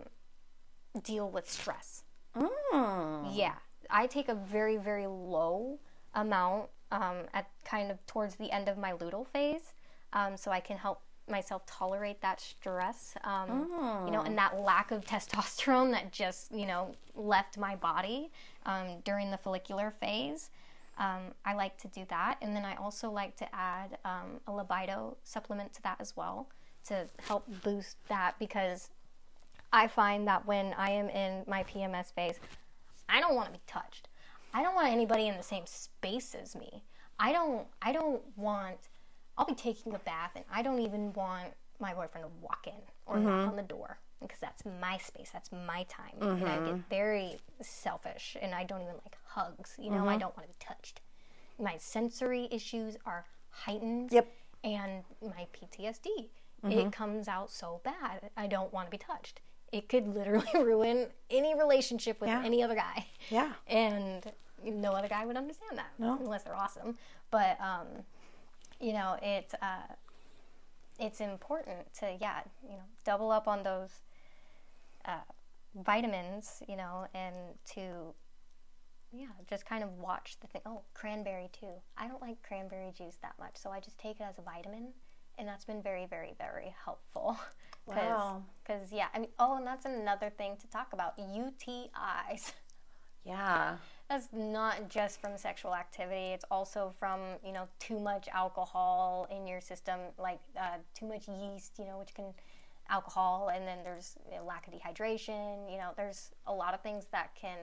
deal with stress. Mm. Yeah, I take a very very low amount um, at kind of towards the end of my luteal phase, um, so I can help myself tolerate that stress, um, you know, and that lack of testosterone that just you know left my body um, during the follicular phase. Um, I like to do that, and then I also like to add um, a libido supplement to that as well to help boost that because I find that when I am in my PMS phase, I don't want to be touched. I don't want anybody in the same space as me. I don't I don't want I'll be taking a bath and I don't even want my boyfriend to walk in or knock mm-hmm. on the door because that's my space, that's my time. And I get mm-hmm. very selfish and I don't even like hugs. You know, I mm-hmm. don't want to be touched. My sensory issues are heightened Yep. and my PTSD. It comes out so bad. I don't want to be touched. It could literally ruin any relationship with Yeah. any other guy. Yeah. And no other guy would understand that No. unless they're awesome. But um, you know, it uh, it's important to yeah, you know, double up on those uh, vitamins, you know, and to yeah, just kind of watch the thing. Oh, cranberry too. I don't like cranberry juice that much, so I just take it as a vitamin, and that's been very, very, very helpful. Cause, Wow. 'cause, yeah, I mean, oh, and that's another thing to talk about UTIs. Yeah. That's not just from sexual activity. It's also from you know too much alcohol in your system, like uh, too much yeast, you know, which can alcohol, and then there's you know, lack of dehydration. You know, there's a lot of things that can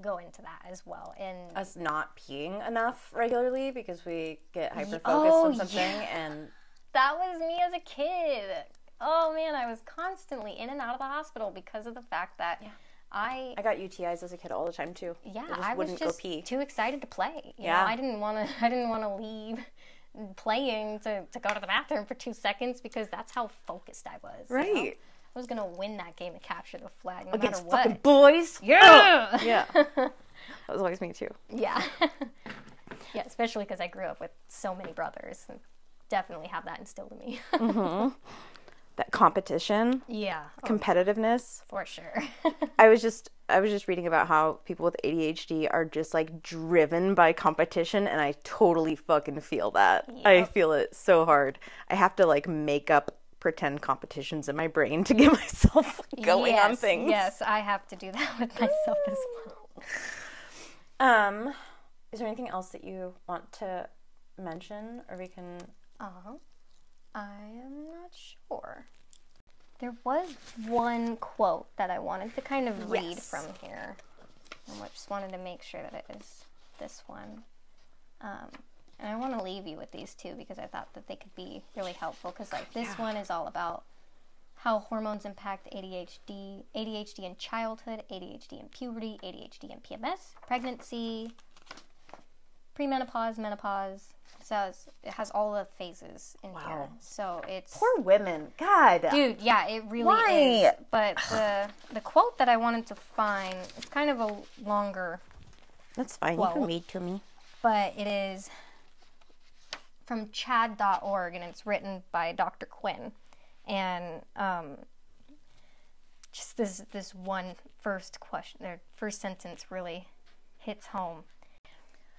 go into that as well. And Us not peeing enough regularly because we get hyper focused oh, on something and that was me as a kid. Oh man, I was constantly in and out of the hospital because of the fact that I I got UTIs as a kid all the time too. yeah, I just I was wouldn't just go pee. too excited to play. You Yeah. know, I didn't want to. I didn't want to leave playing to, to go to the bathroom for two seconds because that's how focused I was. you know? Right. I was gonna win that game and capture the flag no Against matter what. fucking boys. yeah. Oh, yeah. that was always me too. Yeah. yeah, especially because I grew up with so many brothers. and Definitely have that instilled in me. Mm-hmm. That competition, yeah, oh, competitiveness. for sure. I was just I was just reading about how people with ADHD are just like driven by competition and I totally fucking feel that. I feel it so hard. I have to like make up pretend competitions in my brain to get myself going on Yes, things. Yes, I have to do that with myself as well. Um is there anything else that you want to mention or we can Uh-huh. I am not sure. There was one quote that I wanted to kind of read Yes. from here. I just wanted to make sure that it was this one. Um, and I want to leave you with these two because I thought that they could be really helpful. Because like this one is all about how hormones impact ADHD, ADHD in childhood, ADHD in puberty, ADHD in PMS, pregnancy, premenopause, menopause. So it has all the phases in here. Wow. So it's Poor women. God. dude, yeah, it really Why? is. But the the quote that I wanted to find, it's kind of a longer That's fine. Well- you can read to me. but it is from chadd.org and it's written by Dr. Quinn. And um, just this this one first question, their first sentence really hits home.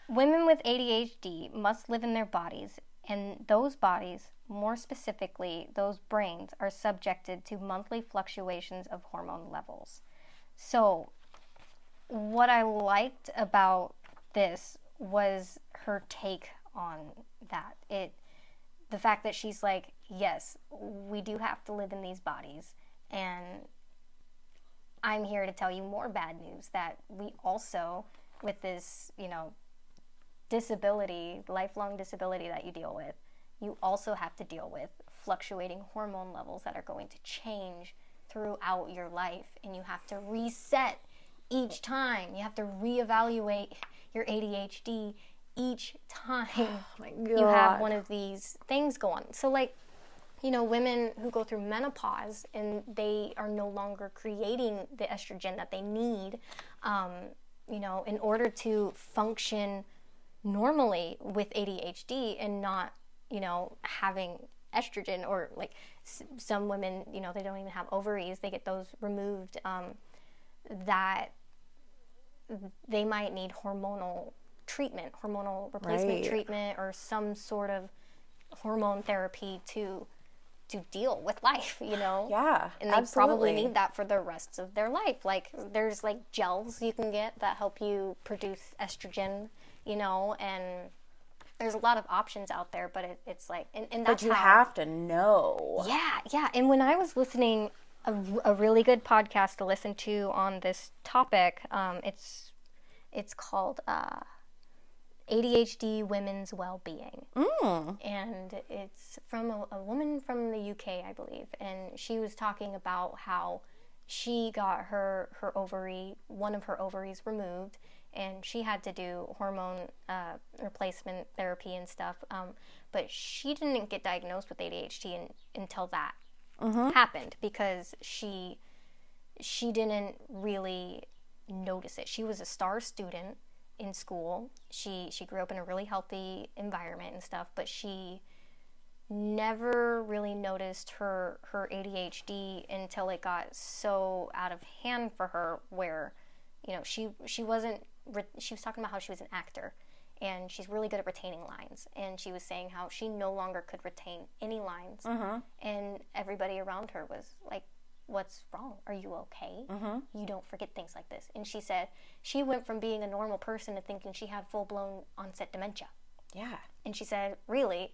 Women with ADHD must live in their bodies, and those bodies, more specifically those brains, are subjected to monthly fluctuations of hormone levels. So, what I liked about this was her take on that. It the fact that she's like, yes, we do have to live in these bodies and I'm here to tell you more bad news that we also with this, you know, disability, lifelong disability that you deal with, you also have to deal with fluctuating hormone levels that are going to change throughout your life and you have to reset each time. You have to reevaluate your ADHD each time my you have one of these things go on. So like you know, women who go through menopause and they are no longer creating the estrogen that they need, um, you know, in order to function normally with ADHD and not, you know, having estrogen or like s- some women, you know, they don't even have ovaries, they get those removed. Um, that they might need hormonal treatment, hormonal replacement Right. treatment, or some sort of hormone therapy to to deal with life. You know. Yeah, And they probably need that for the rest of their life. Like there's like gels you can get that help you produce estrogen. You know, and there's a lot of options out there, but it, it's like, and, and that's But you how, have to know. yeah, yeah. And when I was listening, a, a really good podcast to listen to on this topic, um, it's it's called uh, ADHD Women's Well-Being, and it's from a, a woman from the UK, I believe, and she was talking about how she got her her ovary, one of her ovaries removed, and she had to do hormone uh, replacement therapy and stuff. Um, but she didn't get diagnosed with ADHD in, until that happened because she she didn't really notice it. She was a star student in school. She she grew up in a really healthy environment and stuff, but she never really noticed her her ADHD until it got so out of hand for her where you know she she wasn't she was talking about how she was an actor and she's really good at retaining lines. And she was saying how she no longer could retain any lines mm-hmm. and everybody around her was like what's wrong? Are you okay? Mm-hmm. You don't forget things like this. And she said she went from being a normal person to thinking she had full-blown onset dementia. Yeah. and she said, really,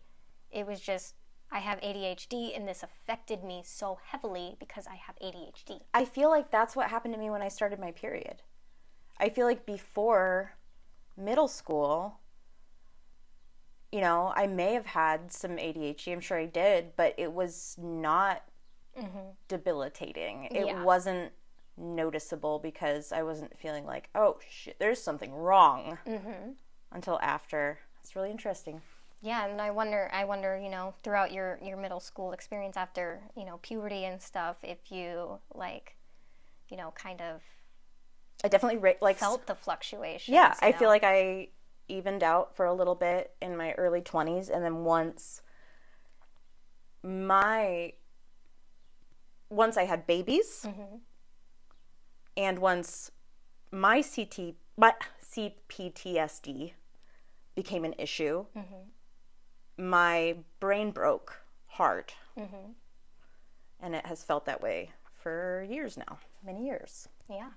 it was just, I have ADHD and this affected me so heavily because I have ADHD. I feel like that's what happened to me when I started my period. I feel like before middle school, you know, I may have had some ADHD. I'm sure I did, but it was not mm-hmm. debilitating. It Yeah. wasn't noticeable because I wasn't feeling like, oh shit, there's something wrong mm-hmm. until after. It's really interesting. Yeah, and I wonder, I wonder, you know, throughout your, your middle school experience after, you know, puberty and stuff, if you, like, you know, kind of I definitely ra- like felt the fluctuation. Yeah, I feel like I evened out for a little bit in my early 20s and then once my once I had babies mm-hmm. and once my CT my CPTSD became an issue, mm-hmm. my brain broke hard. Mm-hmm. And it has felt that way for years now, many years. Yeah.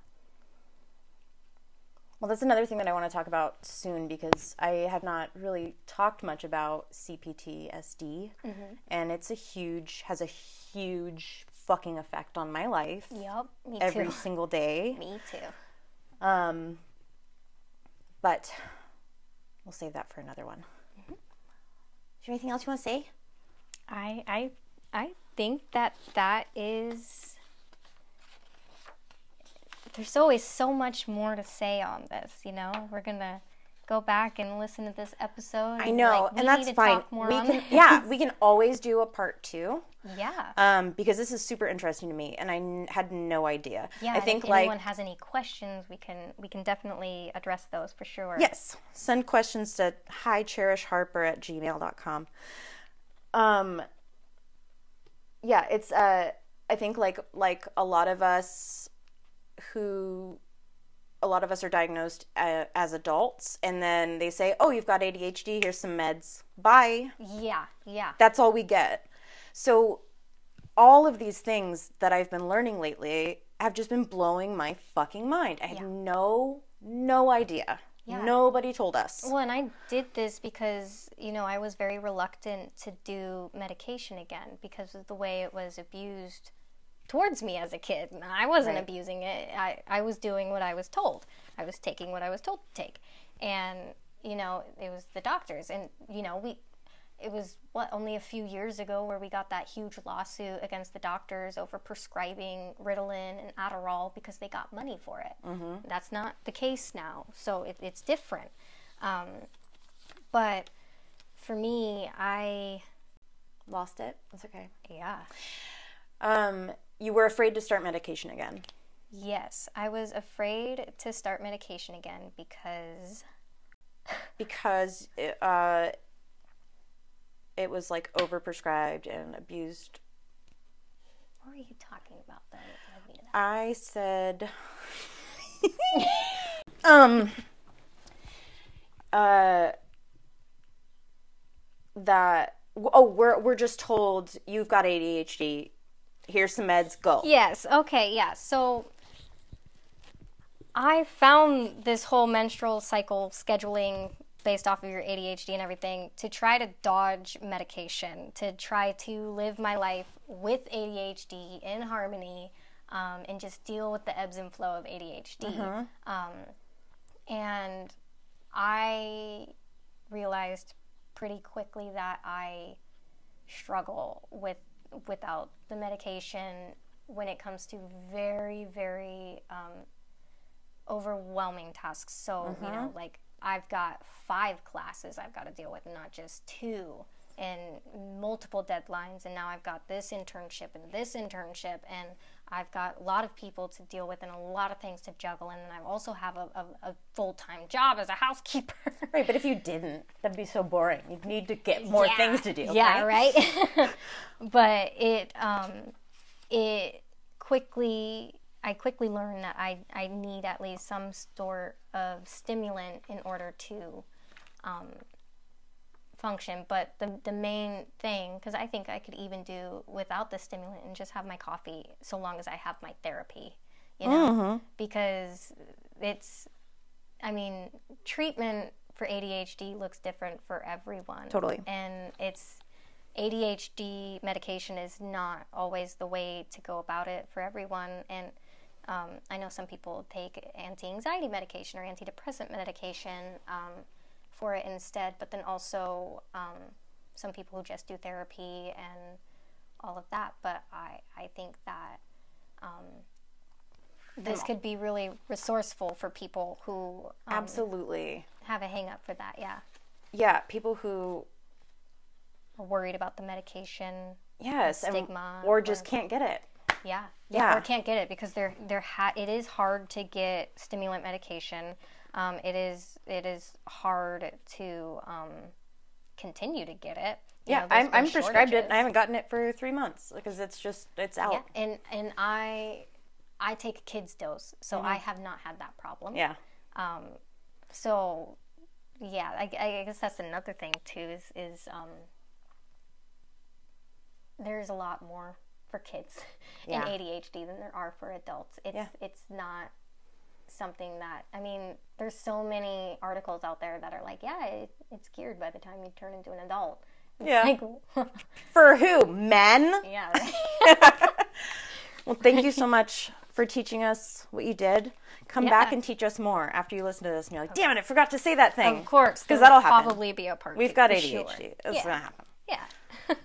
Well, that's another thing that I want to talk about soon because I have not really talked much about CPTSD, and it's a huge has a huge fucking effect on my life Yep. Me too. every too. single day. Me too. Um, but we'll save that for another one. Is there anything else you want to say? I I I think that that is there's always so much more to say on this, you know? We're going to go back and listen to this episode. I know, and that's fine. We can, this. yeah, we can always do a part two. yeah. Um, because this is super interesting to me, and I n- had no idea. Yeah, I think if like anyone has any questions, we can we can definitely address those for sure. Yes. Send questions to hicherishharper at gmail.com. Um, yeah, it's, uh, I think like, like a lot of us who, a lot of us are diagnosed uh, as adults and then they say, oh, you've got ADHD, here's some meds. Bye. Yeah, yeah. That's all we get. So all of these things that I've been learning lately have just been blowing my fucking mind. I had no, no idea. Yeah. Nobody told us. Well, and I did this because, you know, I was very reluctant to do medication again because of the way it was abused towards me as a kid. And I wasn't Right. abusing it. I, I was doing what I was told. I was taking what I was told to take. And, you know, it was the doctors. And, you know, we, it was what, only a few years ago where we got that huge lawsuit against the doctors over prescribing Ritalin and Adderall because they got money for it. Mm-hmm. That's not the case now. So it, it's different. Um, but for me, I, Lost it. That's okay. yeah. Um, you were afraid to start medication again. Yes, I was afraid to start medication again because because it, uh, it was like overprescribed and abused. what were you talking about that led me to that? I said, um, uh, that oh we're we're just told you've got ADHD. Here's some meds. Go. Yes. Okay. Yeah. So I found this whole menstrual cycle scheduling based off of your ADHD and everything to try to dodge medication, to try to live my life with ADHD in harmony, um, and just deal with the ebbs and flow of ADHD. Um, and I realized pretty quickly that I struggle with without the medication when it comes to very very um, overwhelming tasks. So you know, like I've got five classes I've got to deal with, not just two, and multiple deadlines. And now I've got this internship and this internship, and I've got a lot of people to deal with and a lot of things to juggle. And I also have a, a, a full time job as a housekeeper. Right, but if you didn't, that'd be so boring. You'd need to get more Yeah. things to do. Yeah, right? right. but it um, it quickly I quickly learned that I I need at least some sort of stimulant in order to um, function. But the the main thing, because I think I could even do without the stimulant and just have my coffee, so long as I have my therapy, you know, because it's I mean, treatment for ADHD looks different for everyone. Totally. And it's ADHD medication is not always the way to go about it for everyone. And um, I know some people take anti anxiety medication or antidepressant medication um, for it instead, but then also um, some people who just do therapy and all of that. But I, I think that um, this could be really resourceful for people who um, Absolutely. have a hang up for that, yeah. Yeah, people who are worried about the medication, yes, and- Stigma or just or- can't get it. yeah. Yeah. Or can't get it because they're they're ha- it is hard to get stimulant medication. Um, it is it is hard to um, continue to get it. You Yeah, know, I'm, I'm prescribed it, and. I haven't gotten it for three months because it's just it's out. Yeah, and and I I take kids dose, so I have not had that problem. Mm-hmm. Yeah. Um, so yeah, I, I guess that's another thing too. Is is um, there's a lot more for kids Yeah. in ADHD than there are for adults. It's Yeah. it's not something that I mean. There's so many articles out there that are like, yeah, it, it's cured by the time you turn into an adult. It's Yeah. like, For who? Men? yeah. Right? Well, thank you so much for teaching us what you did. Come back and teach us more after you listen to this and you're like, damn it, I forgot to say that thing. Of course, Because that'll happen. Probably be a part. We've got ADHD. sure. It's yeah. going to happen. Yeah.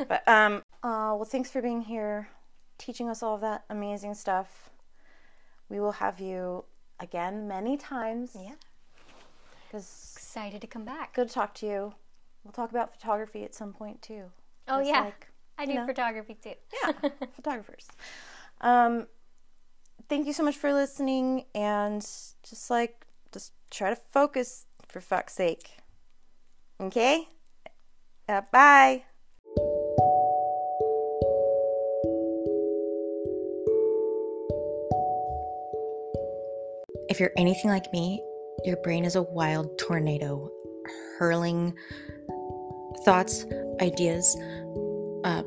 But, um, uh, well, thanks for being here, teaching us all of that amazing stuff. We will have you again many times. Yeah. Because Excited to come back. good to talk to you. We'll talk about photography at some point too. Oh Just yeah, like, I do know. photography too. yeah, photographers. Um, thank you so much for listening, and just like, just try to focus for fuck's sake. Okay. Uh, bye. If you're anything like me, your brain is a wild tornado hurling thoughts, ideas, uh,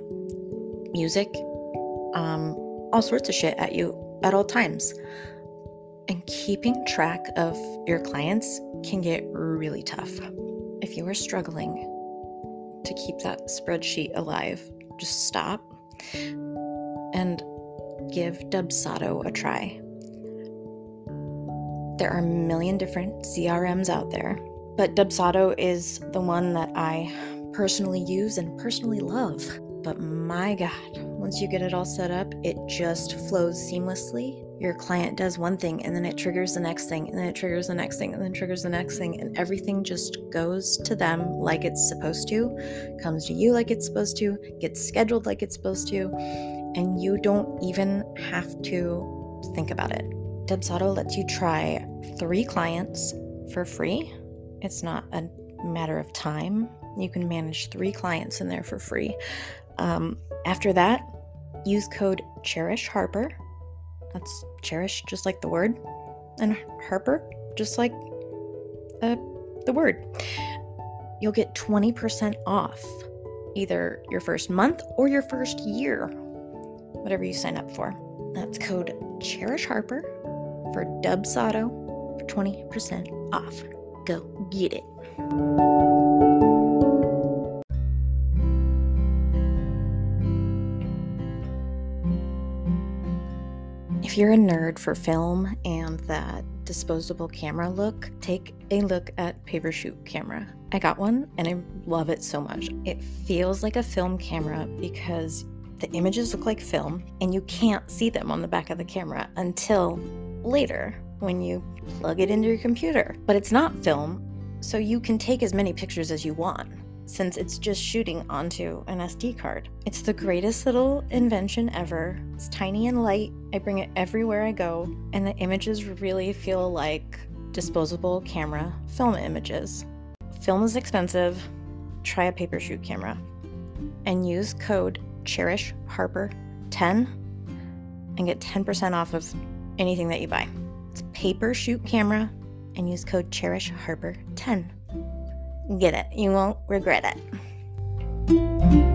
music, um, all sorts of shit at you at all times. And keeping track of your clients can get really tough. If you are struggling to keep that spreadsheet alive, just stop and give Dubsado a try. There are a million different CRMs out there, but Dubsado is the one that I personally use and personally love. But my God, once you get it all set up, it just flows seamlessly. Your client does one thing and then it triggers the next thing, and then it triggers the next thing, and then triggers the next thing, and everything just goes to them like it's supposed to, comes to you like it's supposed to, gets scheduled like it's supposed to, and you don't even have to think about it. Dubsado lets you try three clients for free. It's not a matter of time. You can manage three clients in there for free. Um, after that, use code Cherish Harper. That's Cherish, just like the word, and Harper, just like a the word. You'll get 20% off either your first month or your first year, whatever you sign up for. That's code Cherish Harper for Dubsado for 20% off. Go get it. If you're a nerd for film and that disposable camera look, take a look at Paper Shoot camera. I got one and I love it so much. It feels like a film camera because the images look like film and you can't see them on the back of the camera until later when you plug it into your computer. But it's not film, so you can take as many pictures as you want since it's just shooting onto an SD card. It's the greatest little invention ever. It's tiny and light. I bring it everywhere I go, and the images really feel like disposable camera film images. Film is expensive. Try a paper shoot camera and use code Cherish Harper 10 and get 10% off of anything that you buy. It's paper shoot camera and use code Cherish Harper 10. Get it. You won't regret it.